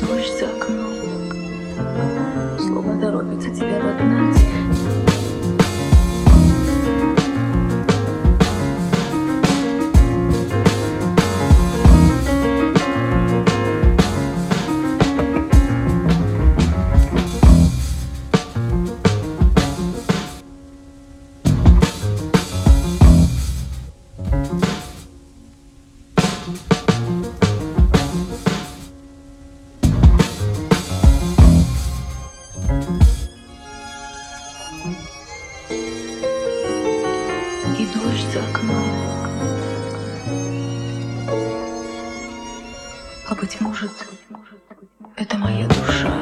дождь за окном Словно торопится тебя догнать. thank you за окном. А быть может, это моя душа.